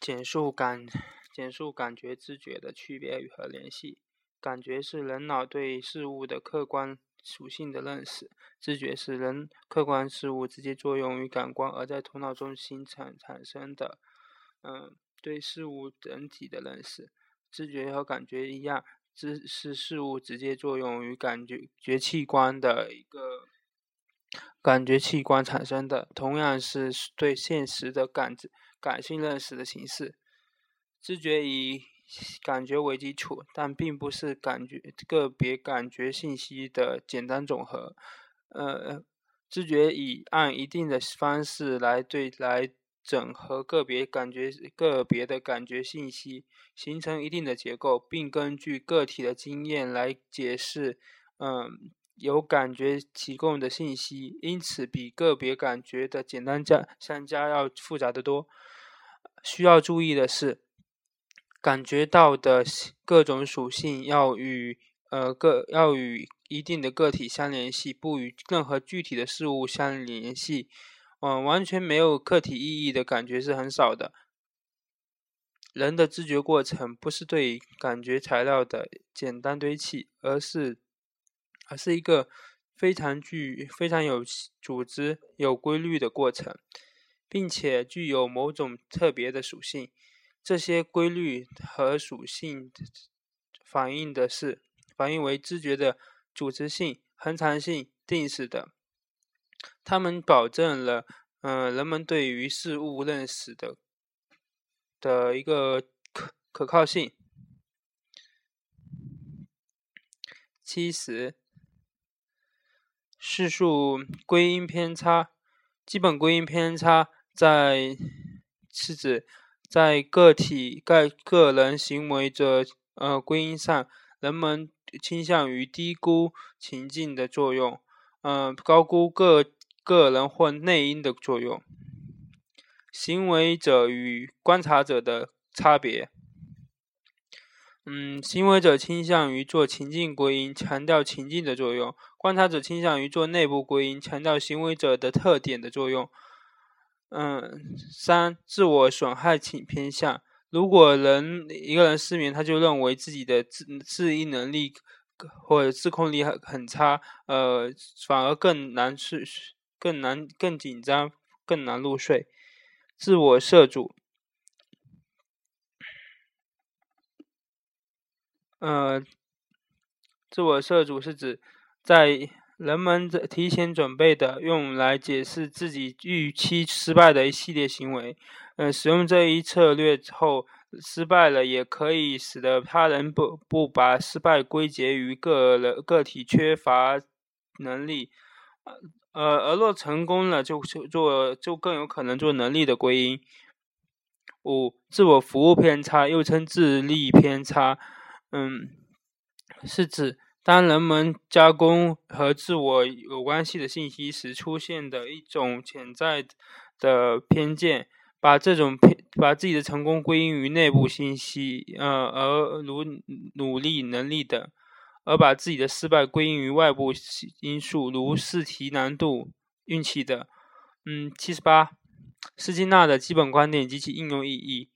简述感简述感觉知觉的区别与和联系。感觉是人脑对事物的客观属性的认识，知觉是人客观事物直接作用于感官而在头脑中形成产生的，嗯，对事物整体的认识。知觉和感觉一样，知是事物直接作用于感觉觉器官的一个感觉器官产生的，同样是对现实的感知感性认识的形式。知觉以感觉为基础，但并不是感觉个别感觉信息的简单总和。呃，知觉以按一定的方式来对来整合个别感觉个别的感觉信息，形成一定的结构，并根据个体的经验来解释。嗯，由感觉提供的信息，因此比个别感觉的简单加相加要复杂的多。需要注意的是。感觉到的各种属性要与呃个要与一定的个体相联系，不与任何具体的事物相联系。嗯，完全没有客体意义的感觉是很少的。人的知觉过程不是对感觉材料的简单堆砌，而是而是一个非常具非常有组织、有规律的过程，并且具有某种特别的属性。这些规律和属性反映的是反映为知觉的组织性、恒常性、定式的。它们保证了，嗯，人们对于事物认识的的一个可可靠性。七十，叙述归因偏差。基本归因偏差在是指。在个体、个个人行为的呃归因上，人们倾向于低估情境的作用，嗯，高估个个人或内因的作用。行为者与观察者的差别，嗯，行为者倾向于做情境归因，强调情境的作用；观察者倾向于做内部归因，强调行为者的特点的作用。嗯，三自我损害倾向。如果人一个人失眠，他就认为自己的自自愈能力或者自控力很很差，呃，反而更难睡，更难更紧张，更难入睡。自我摄主，呃，自我摄主是指在。人们在提前准备的，用来解释自己预期失败的一系列行为。嗯，使用这一策略后，失败了也可以使得他人不不把失败归结于个人个体缺乏能力。呃，而若成功了，就做就更有可能做能力的归因。五、自我服务偏差，又称智力偏差。嗯，是指。当人们加工和自我有关系的信息时，出现的一种潜在的偏见，把这种偏把自己的成功归因于内部信息，呃，而如努力、能力等，而把自己的失败归因于外部因素，如试题难度、运气的。嗯，七十八，斯金纳的基本观点及其应用意义。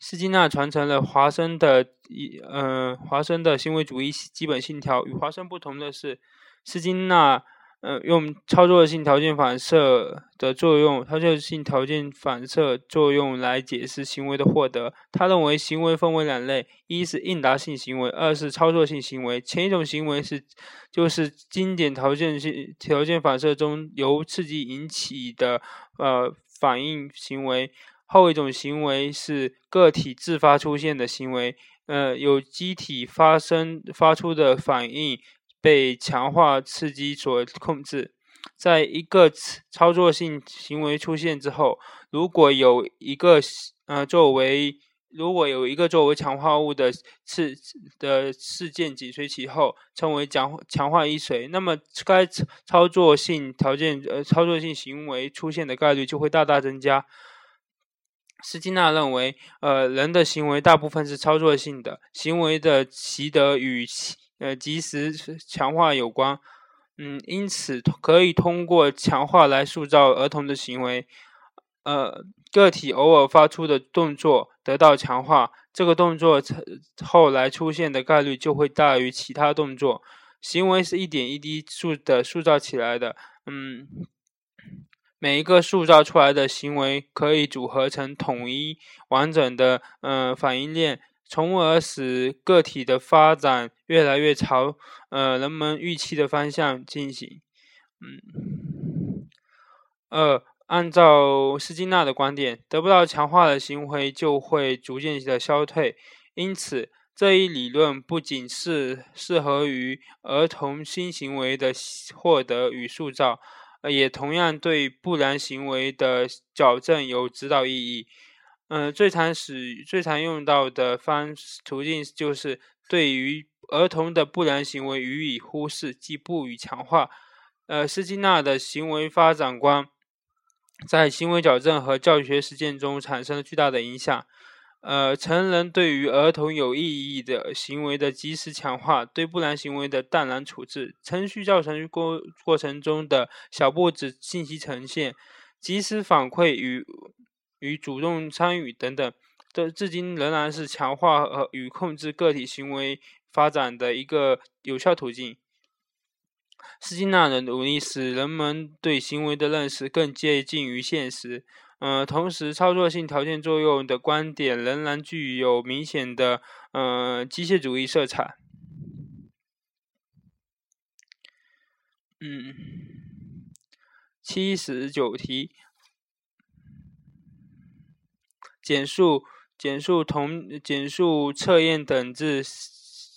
斯金纳传承了华生的一嗯华生的行为主义基本信条。与华生不同的是，斯金纳嗯用操作性条件反射的作用，操作性条件反射作用来解释行为的获得。他认为行为分为两类：一是应答性行为，二是操作性行为。前一种行为是就是经典条件性条件反射中由刺激引起的呃反应行为。后一种行为是个体自发出现的行为，呃，有机体发生发出的反应被强化刺激所控制。在一个操作性行为出现之后，如果有一个呃作为如果有一个作为强化物的次的事件紧随其后，称为强强化依随，那么该操作性条件呃操作性行为出现的概率就会大大增加。斯金纳认为，呃，人的行为大部分是操作性的，行为的习得与呃及时强化有关。嗯，因此可以通过强化来塑造儿童的行为。呃，个体偶尔发出的动作得到强化，这个动作后来出现的概率就会大于其他动作。行为是一点一滴塑的塑造起来的，嗯，每一个塑造出来的行为可以组合成统一完整的呃反应链，从而使个体的发展越来越朝呃人们预期的方向进行。嗯，二。按照斯金纳的观点，得不到强化的行为就会逐渐的消退。因此，这一理论不仅是适合于儿童新行为的获得与塑造，呃也同样对不良行为的矫正有指导意义。嗯，最常使、最常用到的方途径就是对于儿童的不良行为予以忽视，即不予强化。呃，斯金纳的行为发展观。在行为矫正和教学实践中产生了巨大的影响。呃，成人对于儿童有意义的行为的及时强化，对不良行为的淡然处置，程序教程过过程中的小步子信息呈现，及时反馈与与主动参与等等，都至今仍然是强化和与控制个体行为发展的一个有效途径。斯金纳的努力使人们对行为的认识更接近于现实。呃，同时，操作性条件作用的观点仍然具有明显的呃机械主义色彩。嗯，七十九题，简述简述同简述测验等值，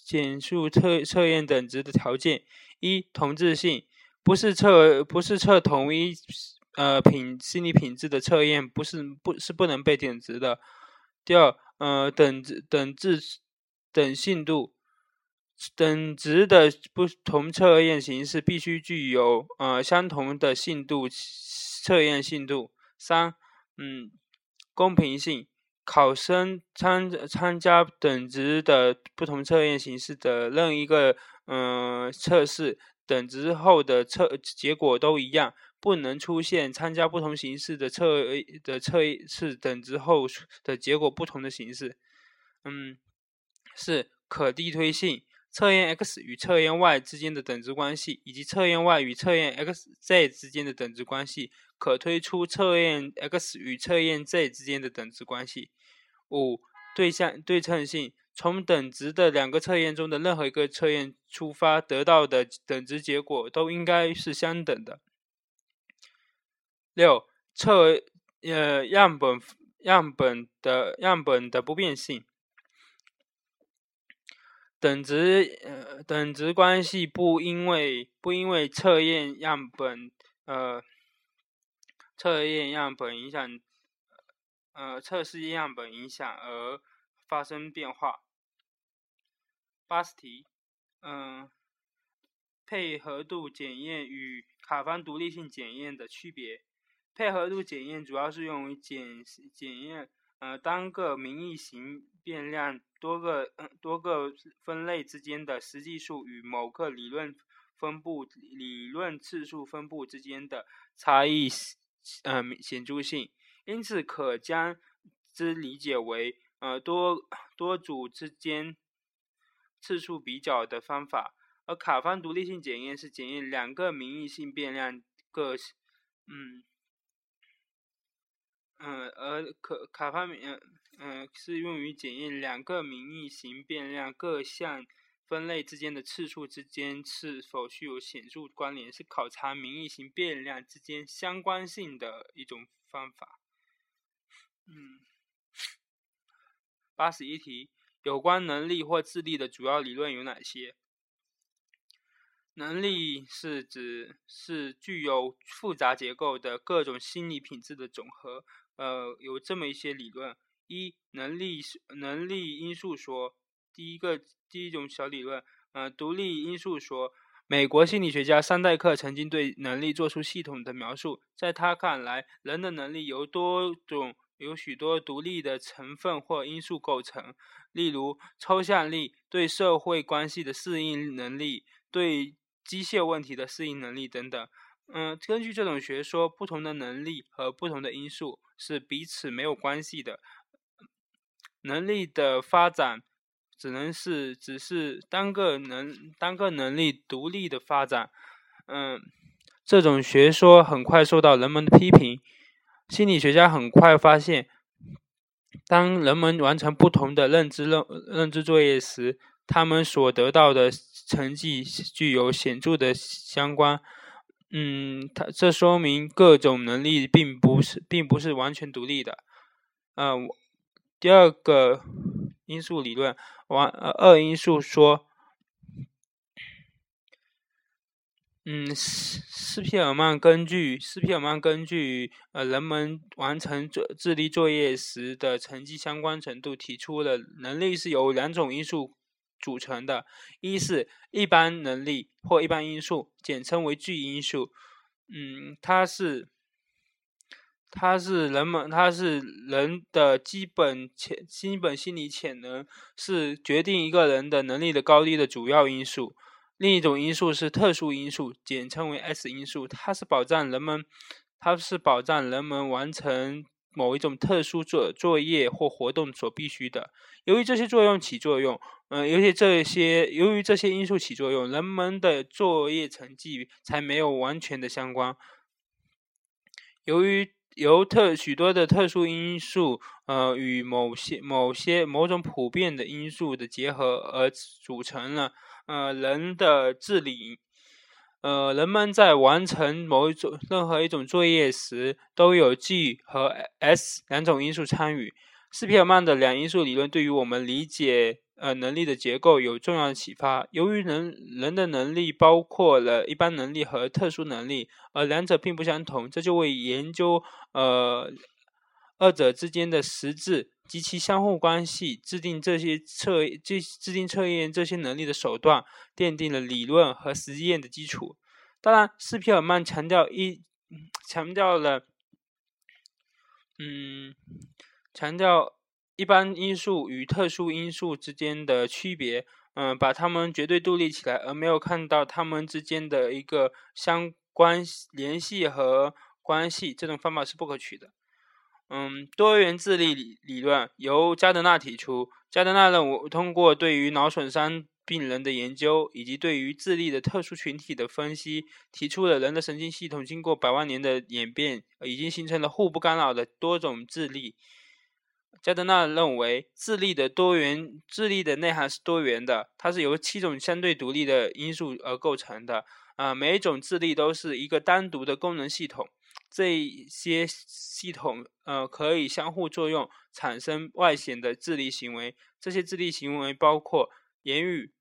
简述测测验等值的条件。一同质性不是测不是测同一呃品心理品质的测验不是不是不能被点值的。第二呃等值等质等信度等值的不同测验形式必须具有呃相同的信度测验信度。三嗯公平性考生参参加等值的不同测验形式的任一个。嗯，测试等值后的测结果都一样，不能出现参加不同形式的测的测试等值后的结果不同的形式。嗯，是可递推性，测验 x 与测验 y 之间的等值关系，以及测验 y 与测验 xz 之间的等值关系，可推出测验 x 与测验 z 之间的等值关系。五，对象对称性。从等值的两个测验中的任何一个测验出发，得到的等值结果都应该是相等的。六、测呃样本样本的样本的不变性，等值呃等值关系不因为不因为测验样本呃测验样本影响呃测试样本影响而。发生变化。八十题，嗯，配合度检验与卡方独立性检验的区别。配合度检验主要是用于检检验呃单个名义型变量多个多个分类之间的实际数与某个理论分布理论次数分布之间的差异呃显著性，因此可将之理解为。呃，多多组之间次数比较的方法，而卡方独立性检验是检验两个名义性变量各，嗯，嗯，而可卡方嗯嗯是用于检验两个名义型变量各项分类之间的次数之间是否具有显著关联，是考察名义型变量之间相关性的一种方法，嗯。八十一题，有关能力或智力的主要理论有哪些？能力是指是具有复杂结构的各种心理品质的总和。呃，有这么一些理论：一、能力能力因素说。第一个第一种小理论，呃，独立因素说。美国心理学家桑代克曾经对能力做出系统的描述。在他看来，人的能力由多种。有许多独立的成分或因素构成，例如抽象力、对社会关系的适应能力、对机械问题的适应能力等等。嗯，根据这种学说，不同的能力和不同的因素是彼此没有关系的。能力的发展只能是只是单个能单个能力独立的发展。嗯，这种学说很快受到人们的批评。心理学家很快发现，当人们完成不同的认知认认知作业时，他们所得到的成绩具有显著的相关。嗯，它这说明各种能力并不是并不是完全独立的。嗯，第二个因素理论，完呃二因素说，嗯，斯斯皮尔曼根据斯皮尔曼根据呃人们完成智智力作业时的成绩相关程度，提出了能力是由两种因素。组成的，一是一般能力或一般因素，简称为巨因素。嗯，它是，它是人们，它是人的基本潜基本心理潜能，是决定一个人的能力的高低的主要因素。另一种因素是特殊因素，简称为 S 因素，它是保障人们，它是保障人们完成。某一种特殊作作业或活动所必须的，由于这些作用起作用，嗯，尤其这些由于这些因素起作用，人们的作业成绩才没有完全的相关。由于由特许多的特殊因素，呃，与某些某些某种普遍的因素的结合而组成了，呃，人的智力。呃，人们在完成某一种任何一种作业时，都有 G 和 S 两种因素参与。斯皮尔曼的两因素理论对于我们理解呃能力的结构有重要的启发。由于人人的能力包括了一般能力和特殊能力，而两者并不相同，这就为研究呃二者之间的实质及其相互关系，制定这些测制制定测验这些能力的手段，奠定了理论和实验的基础。当然，斯皮尔曼强调一强调了，嗯，强调一般因素与特殊因素之间的区别，嗯，把它们绝对独立起来，而没有看到它们之间的一个相关联系和关系，这种方法是不可取的。嗯，多元智力理理论由加德纳提出，加德纳认为通过对于脑损伤。病人的研究以及对于智力的特殊群体的分析，提出了人的神经系统经过百万年的演变，已经形成了互不干扰的多种智力。加德纳认为，智力的多元，智力的内涵是多元的，它是由七种相对独立的因素而构成的。啊，每一种智力都是一个单独的功能系统，这些系统呃可以相互作用，产生外显的智力行为。这些智力行为包括。言语、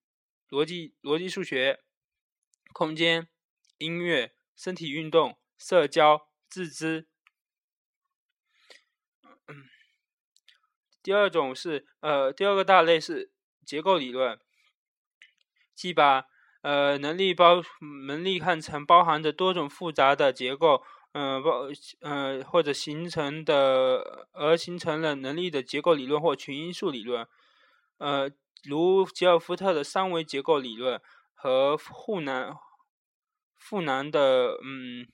逻辑、逻辑数学、空间、音乐、身体运动、社交、自知。第二种是呃，第二个大类是结构理论，即把呃能力包能力看成包含着多种复杂的结构，嗯包呃或者形成的而形成了能力的结构理论或群因素理论，呃。如吉尔福特的三维结构理论和富南富南的嗯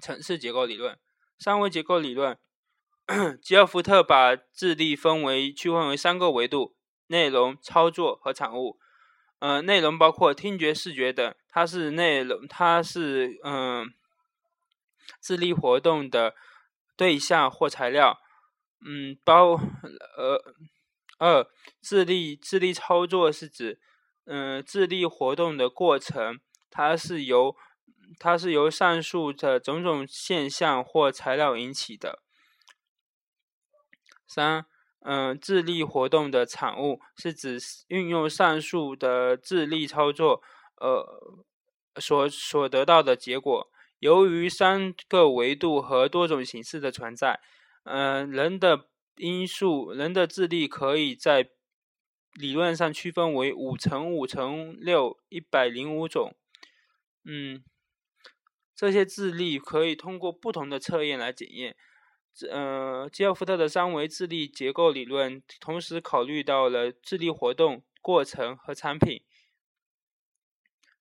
城市结构理论。三维结构理论，吉尔福特把智力分为区分为三个维度：内容、操作和产物。呃，内容包括听觉、视觉等，它是内容，它是嗯智力活动的对象或材料。嗯，包呃。二、智力智力操作是指，嗯，智力活动的过程，它是由它是由上述的种种现象或材料引起的。三、嗯，智力活动的产物是指运用上述的智力操作，呃，所所得到的结果。由于三个维度和多种形式的存在，嗯，人的。因素，人的智力可以在理论上区分为五乘五乘六一百零五种。嗯，这些智力可以通过不同的测验来检验。呃，吉尔福特的三维智力结构理论同时考虑到了智力活动过程和产品，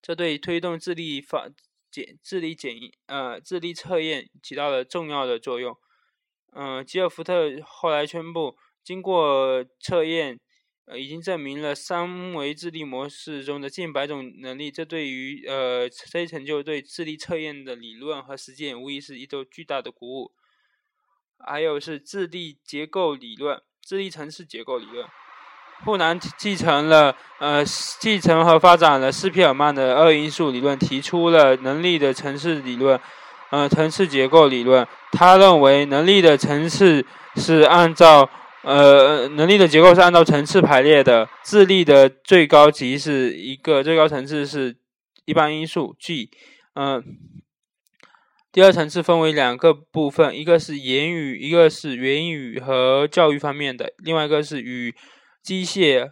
这对推动智力发检智力检呃智力测验起到了重要的作用。嗯，吉尔福特后来宣布，经过测验，呃，已经证明了三维智力模式中的近百种能力。这对于呃这一成就对智力测验的理论和实践无疑是一种巨大的鼓舞。还有是智力结构理论、智力层次结构理论。富南继承了呃继承和发展了斯皮尔曼的二因素理论，提出了能力的层次理论，呃层次结构理论。他认为能力的层次是按照呃能力的结构是按照层次排列的。智力的最高级是一个最高层次是一般因素 G，嗯。第二层次分为两个部分，一个是言语，一个是言语和教育方面的，另外一个是与机械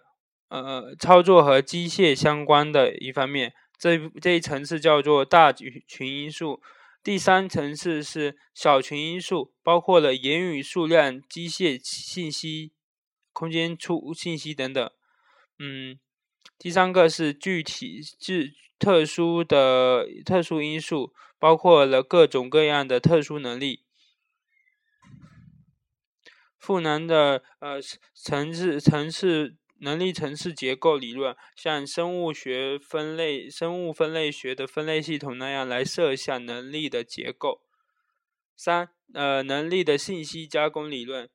呃操作和机械相关的一方面。这这一层次叫做大群因素。第三层次是小群因素，包括了言语、数量、机械信息、空间处信息等等。嗯，第三个是具体、具特殊的特殊因素。包括了各种各样的特殊能力。赋能的呃层次层次能力层次结构理论，像生物学分类生物分类学的分类系统那样来设想能力的结构。三呃能力的信息加工理论，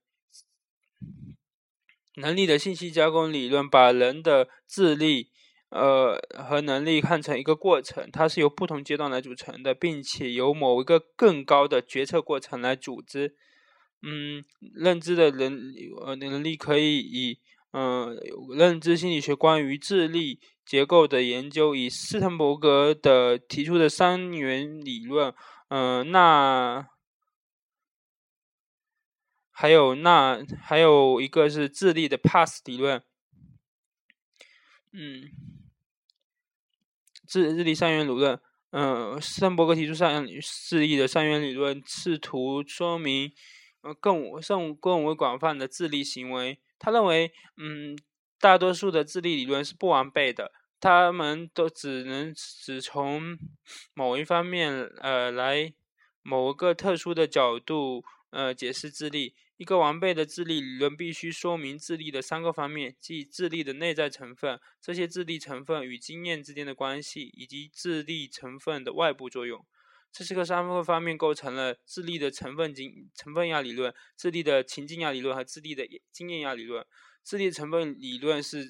能力的信息加工理论把人的智力。呃，和能力看成一个过程，它是由不同阶段来组成的，并且由某一个更高的决策过程来组织。嗯，认知的人呃能力可以以呃认知心理学关于智力结构的研究，以斯滕伯格的提出的三元理论，呃，那还有那还有一个是智力的 pass 理论，嗯。智智力三元理论，嗯，斯滕伯格提出三智力的三元理论，试图说明，呃，更更更为广泛的智力行为。他认为，嗯，大多数的智力理论是不完备的，他们都只能只从某一方面，呃，来某个特殊的角度，呃，解释智力。一个完备的智力理论必须说明智力的三个方面，即智力的内在成分、这些智力成分与经验之间的关系，以及智力成分的外部作用。这是个三个方面构成了智力的成分经成分压理论、智力的情境压理论和智力的经验压理论。智力成分理论是，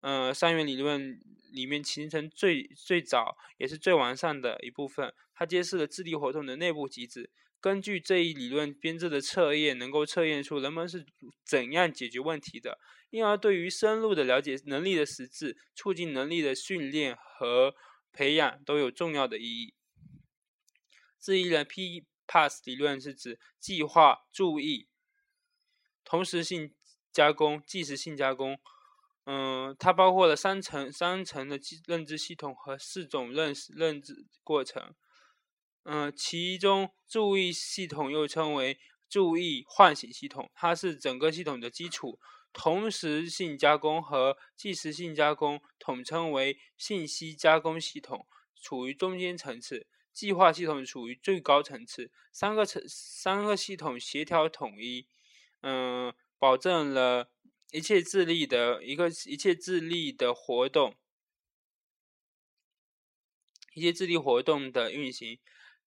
呃，三元理论里面形成最最早也是最完善的一部分。它揭示了智力活动的内部机制。根据这一理论编制的测验，能够测验出人们是怎样解决问题的，因而对于深入的了解能力的实质、促进能力的训练和培养都有重要的意义。这一的 P Pass 理论是指计划、注意、同时性加工、即时性加工。嗯，它包括了三层三层的认知系统和四种认识认知过程。嗯，其中注意系统又称为注意唤醒系统，它是整个系统的基础。同时性加工和即时性加工统称为信息加工系统，处于中间层次。计划系统处于最高层次。三个层三个系统协调统一，嗯，保证了一切智力的一个一切智力的活动，一些智力活动的运行。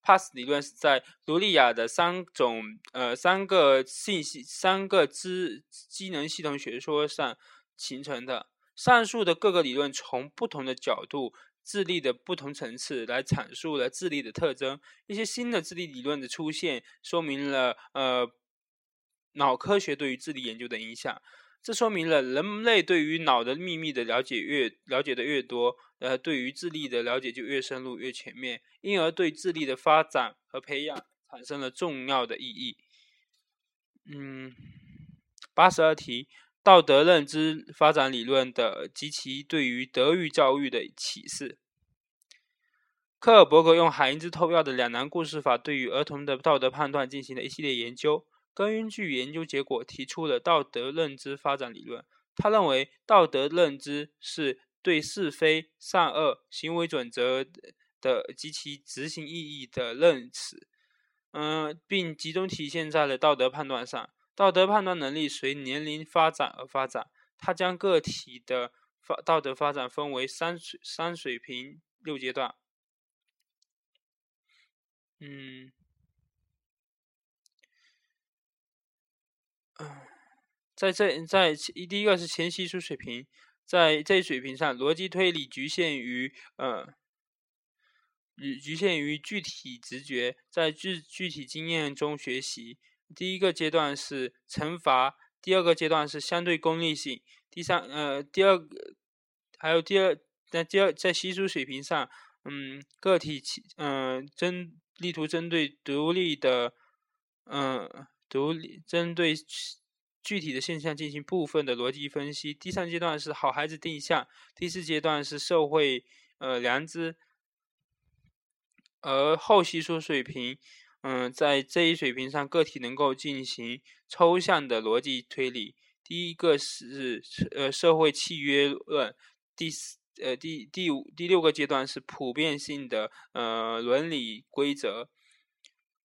Pass 理论是在卢利亚的三种呃三个信息三个知机能系统学说上形成的。上述的各个理论从不同的角度、智力的不同层次来阐述了智力的特征。一些新的智力理论的出现，说明了呃脑科学对于智力研究的影响。这说明了人类对于脑的秘密的了解越了解的越多，呃，对于智力的了解就越深入越全面，因而对智力的发展和培养产生了重要的意义。嗯，八十二题，道德认知发展理论的及其对于德育教育的启示。科尔伯格用海因兹偷药的两难故事法，对于儿童的道德判断进行了一系列研究。根据研究结果，提出了道德认知发展理论。他认为，道德认知是对是非、善恶、行为准则的及其执行意义的认识，嗯，并集中体现在了道德判断上。道德判断能力随年龄发展而发展，它将个体的发道德发展分为三水三水平六阶段。嗯，嗯，在这在第一个是前习俗水平，在这一水平上，逻辑推理局限于呃。局局限于具体直觉，在具具体经验中学习。第一个阶段是惩罚，第二个阶段是相对功利性，第三呃第二还有第二在第二在习俗水平上，嗯个体嗯针力图针对独立的嗯独立针对具体的现象进行部分的逻辑分析。第三阶段是好孩子定向，第四阶段是社会呃良知。而后习俗水平，嗯，在这一水平上，个体能够进行抽象的逻辑推理。第一个是呃社会契约论，第四呃第第五第六个阶段是普遍性的呃伦理规则。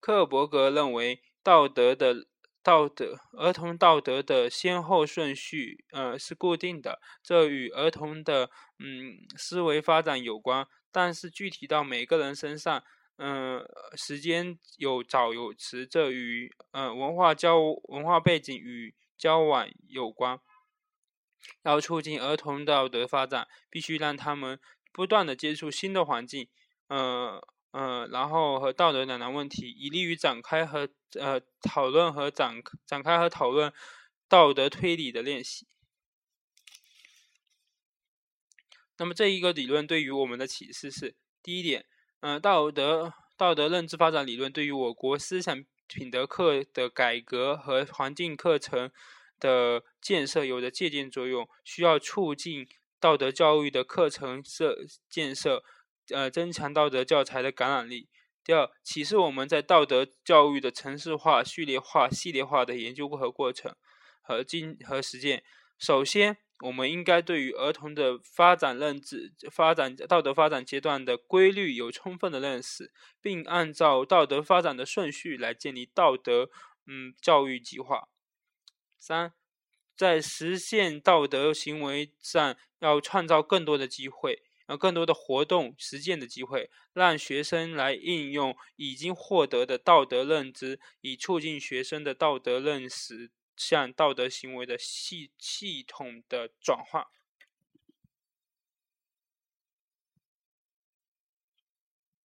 克尔伯格认为，道德的道德儿童道德的先后顺序呃是固定的，这与儿童的嗯思维发展有关。但是具体到每个人身上，嗯，时间有早有迟，这与嗯文化交文化背景与交往有关。要促进儿童道德发展，必须让他们不断的接触新的环境，嗯嗯，然后和道德两难问题，以利于展开和呃讨论和展展开和讨论道德推理的练习。那么这一个理论对于我们的启示是：第一点，嗯，道德道德认知发展理论对于我国思想品德课的改革和环境课程的建设有着借鉴作用，需要促进道德教育的课程设建设，呃，增强道德教材的感染力。第二，启示我们在道德教育的城市化、序列化、系列化的研究和过程和经和实践。首先。我们应该对于儿童的发展认知、发展道德发展阶段的规律有充分的认识，并按照道德发展的顺序来建立道德嗯教育计划。三，在实现道德行为上，要创造更多的机会，呃，更多的活动实践的机会，让学生来应用已经获得的道德认知，以促进学生的道德认识。向道德行为的系系统的转化。